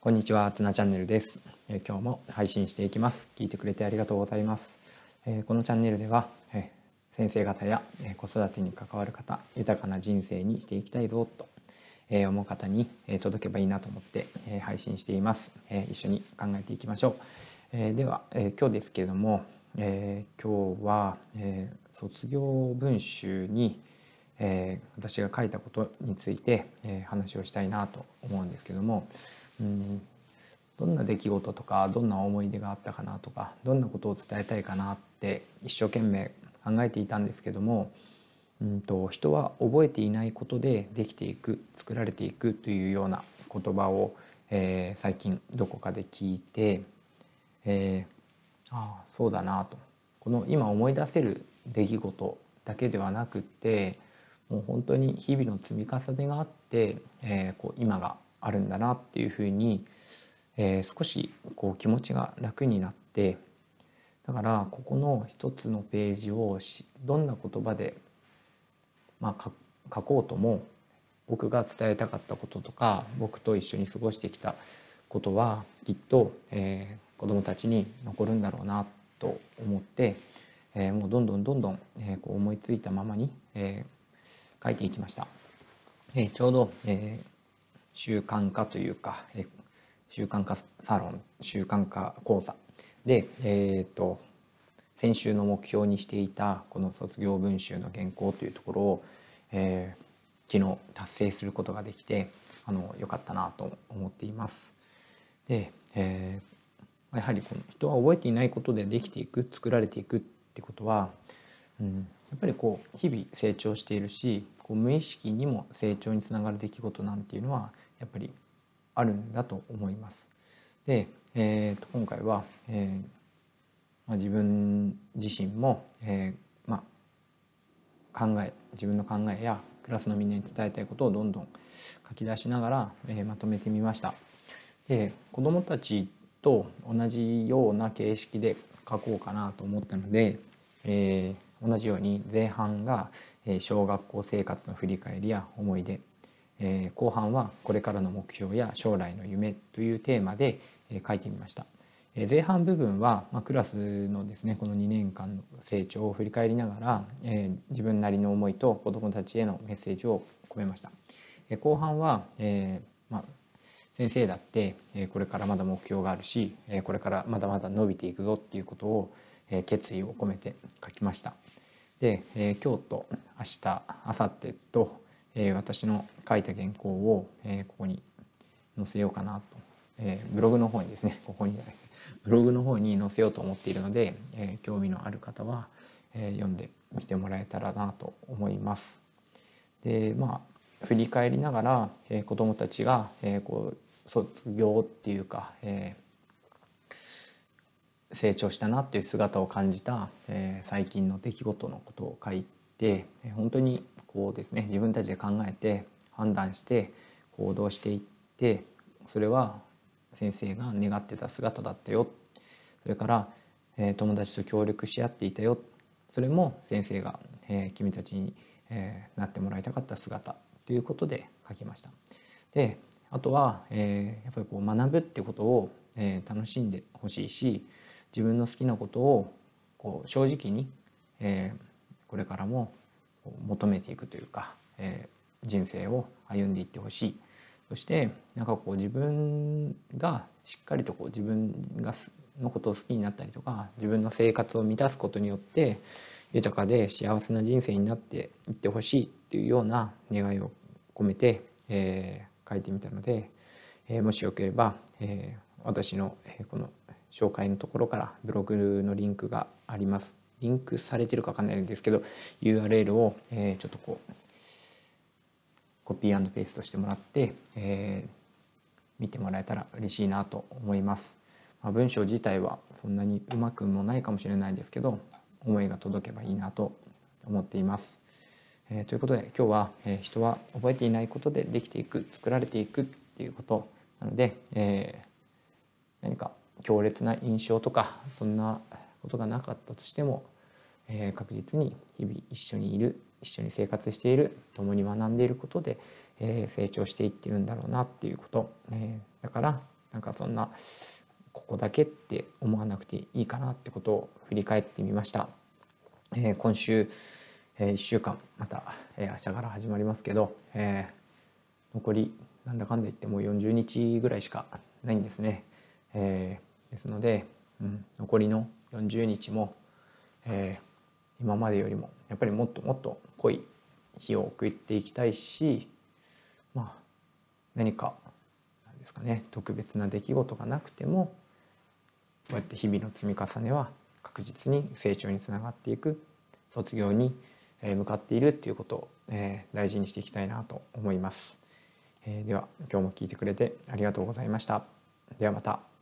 こんにちは、つなチャンネルです、え今日も配信していきます。聞いてくれてありがとうございます。えこのチャンネルでは、え先生方や、え子育てに関わる方、豊かな人生にしていきたいぞと、え思う方に、え届けばいいなと思って、え配信しています、え一緒に考えていきましょう。えでは、え今日ですけれども、え今日は、え卒業文集に、え私が書いたことについて、え話をしたいなと思うんですけども、うん。どんな出来事とかどんな思い出があったかなとかどんなことを伝えたいかなって一生懸命考えていたんですけども、うんと、人は覚えていないことでできていく作られていくというような言葉を、えー、最近どこかで聞いて、えー、ああそうだなと。この今思い出せる出来事だけではなくってもう本当に日々の積み重ねがあって、えー、こう今があるんだなっていうふうに、えー、少しこう気持ちが楽になってだからここの一つのページをどんな言葉で、まあ、書こうとも僕が伝えたかったこととか僕と一緒に過ごしてきたことはきっと、えー、子どもたちに残るんだろうなと思って、えー、もうどんどんどんどん、えー、こう思いついたままに、えー、書いていきました。えー、ちょうど、えー習慣化というか習慣化サロン習慣化講座で、えーと、先週の目標にしていたこの卒業文集の原稿というところを、えー、昨日達成することができてあの良かったなと思っています。で、えー、やはりこの人は覚えていないことでできていく作られていくってことは、うん、やっぱりこう日々成長しているしこう無意識にも成長につながる出来事なんていうのはやっぱりあるんだと思います。で、えー、と今回は、えーまあ、自分自身も、えーまあ、考え自分の考えやクラスのみんなに伝えたいことをどんどん書き出しながら、えー、まとめてみました。で子どもたちと同じような形式で書こうかなと思ったので、えー、同じように前半が小学校生活の振り返りや思い出えー、後半はこれからの目標や将来の夢というテーマで、えー、書いてみました。えー、前半部分は、まあ、クラスのですねこの2年間の成長を振り返りながら、えー、自分なりの思いと子どもたちへのメッセージを込めました。えー、後半は、えーまあ、先生だって、えー、これからまだ目標があるし、えー、これからまだまだ伸びていくぞっていうことを、えー、決意を込めて書きました。で、えー、今日と明日明後日とえー、私の書いた原稿を、えー、ここに載せようかなと、えー、ブログの方にですね ここにじゃないですブログの方に載せようと思っているので、えー、興味のある方は、えー、読んでみてもらえたらなと思います。でまあ振り返りながら、えー、子どもたちが、えー、こう卒業っていうか、えー、成長したなっていう姿を感じた、えー、最近の出来事のことを書いて本当にこうですね自分たちで考えて判断して行動していってそれは先生が願ってた姿だったよそれから、えー、友達と協力し合っていたよそれも先生が、えー、君たちに、えー、なってもらいたかった姿ということで書きました。であとは、えー、やっぱりこう学ぶってことを、えー、楽しんでほしいし自分の好きなことをこう正直に、えー、これからも求めていくというか、えー、人生を歩んでいってほしい。そしてなんかこう自分がしっかりとこう自分がのことを好きになったりとか自分の生活を満たすことによって豊かで幸せな人生になっていってほしいっていうような願いを込めて、えー、書いてみたので、えー、もしよければ、えー、私の、えー、この紹介のところからブログのリンクがあります。リンクされてるか分かんないんですけど URL を、え、ちょっとこうコピーペーストしてもらって、えー、見てもらえたら嬉しいなと思います。まあ、文章自体はそんなにうまくもないかもしれないですけど思いが届けばいいなと思っています。えー、ということで今日は、えー、人は覚えていないことでできていく作られていくっていうことなので、えー、何か強烈な印象とかそんなことがなかったとしても、えー、確実に日々一緒にいる一緒に生活している共に学んでいることで、えー、成長していってるんだろうなっていうこと、えー、だからなんかそんなここだけって思わなくていいかなってことを振り返ってみました。えー、今週、えー、1週間また、えー、明日から始まりますけど、えー、残りなんだかんだ言ってもう40日ぐらいしかないんですね。えー、ですので、うん、残りの40日も、えー、今までよりもやっぱりもっともっと濃い日を送っていきたいしまあ何かなんですかね特別な出来事がなくてもこうやって日々の積み重ねは確実に成長につながっていく卒業に向かっているっていうことを、えー、大事にしていきたいなと思います。えー、では今日も聞いてくれてありがとうございました。ではまた。